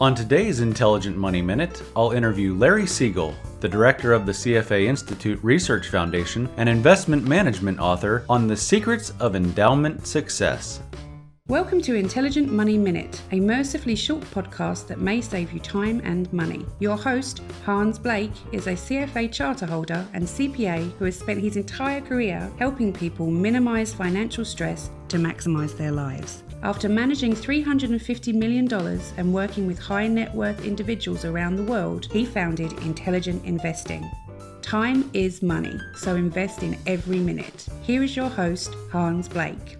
On today's Intelligent Money Minute, I'll interview Larry Siegel, the director of the CFA Institute Research Foundation and investment management author on the secrets of endowment success. Welcome to Intelligent Money Minute, a mercifully short podcast that may save you time and money. Your host, Hans Blake, is a CFA charter holder and CPA who has spent his entire career helping people minimize financial stress to maximize their lives. After managing $350 million and working with high net worth individuals around the world, he founded Intelligent Investing. Time is money, so invest in every minute. Here is your host, Hans Blake.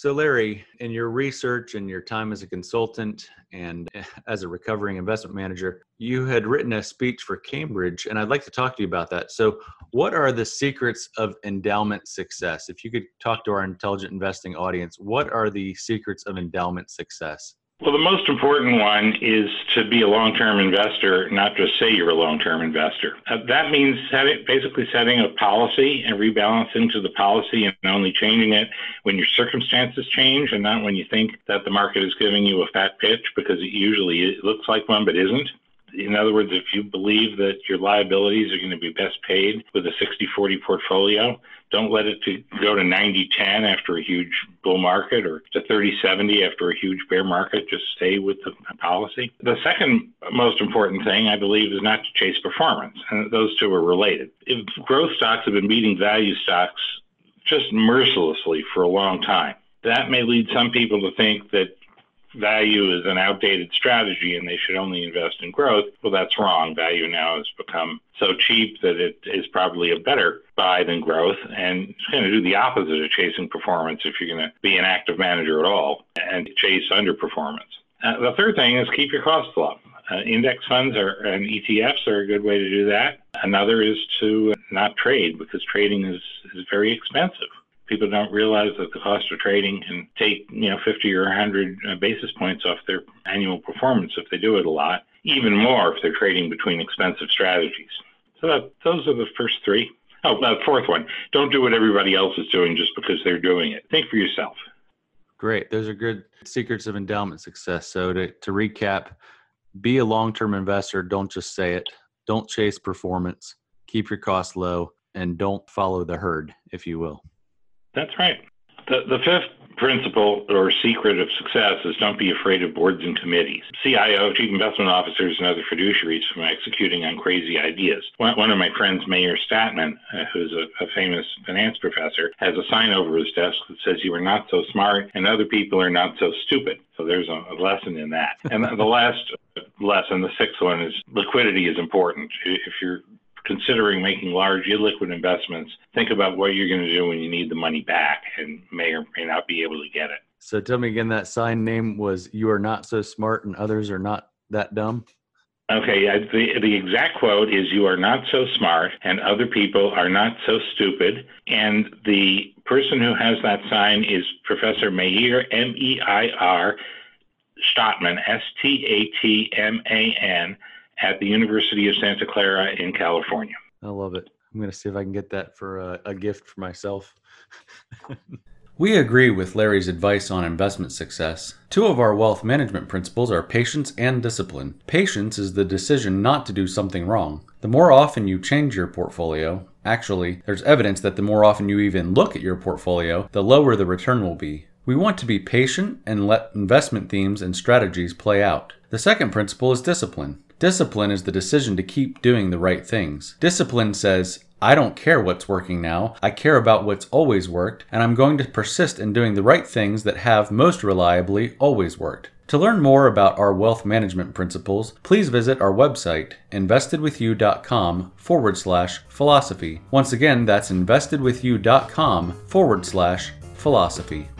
So, Larry, in your research and your time as a consultant and as a recovering investment manager, you had written a speech for Cambridge, and I'd like to talk to you about that. So, what are the secrets of endowment success? If you could talk to our intelligent investing audience, what are the secrets of endowment success? Well, the most important one is to be a long term investor, not just say you're a long term investor. Uh, that means setting, basically setting a policy and rebalancing to the policy and only changing it when your circumstances change and not when you think that the market is giving you a fat pitch because it usually looks like one but isn't. In other words, if you believe that your liabilities are going to be best paid with a 60 40 portfolio, don't let it to go to 90 10 after a huge bull market or to 30 70 after a huge bear market. Just stay with the policy. The second most important thing, I believe, is not to chase performance. And those two are related. If growth stocks have been beating value stocks just mercilessly for a long time, that may lead some people to think that value is an outdated strategy and they should only invest in growth. Well, that's wrong. Value now has become so cheap that it is probably a better buy than growth. And it's going to do the opposite of chasing performance if you're going to be an active manager at all and chase underperformance. Uh, the third thing is keep your costs low. Uh, index funds are, and ETFs are a good way to do that. Another is to not trade because trading is, is very expensive people don't realize that the cost of trading can take you know 50 or 100 uh, basis points off their annual performance if they do it a lot even more if they're trading between expensive strategies. So that, those are the first three. Oh, the fourth one. Don't do what everybody else is doing just because they're doing it. Think for yourself. Great. Those are good secrets of endowment success. So to, to recap be a long-term investor. Don't just say it. Don't chase performance. Keep your costs low and don't follow the herd if you will that's right. The, the fifth principle or secret of success is don't be afraid of boards and committees. CIO, chief investment officers, and other fiduciaries from executing on crazy ideas. One, of my friends, Meir Statman, uh, who's a, a, famous finance professor, has a sign over his desk that says, You are not so smart, and other people are not so stupid. So there's a, a lesson in that. And the last lesson, the sixth one, is liquidity is important. If you're considering making large illiquid investments, think about what you're going to do when you need the money back and may or may not be able to get it. So tell me again that sign name was you are not so smart and others are not that dumb. Okay, the, the exact quote is You are not so smart, and other people are not so stupid. And the person who has that sign is Professor Meir, M E I R, Statman, S T A T M A N, at the University of Santa Clara in California. I love it. I'm going to see if I can get that for a, a gift for myself. we agree with Larry's advice on investment success. Two of our wealth management principles are patience and discipline. Patience is the decision not to do something wrong. The more often you change your portfolio, actually, there's evidence that the more often you even look at your portfolio, the lower the return will be. We want to be patient and let investment themes and strategies play out. The second principle is discipline. Discipline is the decision to keep doing the right things. Discipline says, I don't care what's working now. I care about what's always worked, and I'm going to persist in doing the right things that have most reliably always worked. To learn more about our wealth management principles, please visit our website, investedwithyou.com forward slash philosophy. Once again, that's investedwithyou.com forward slash philosophy.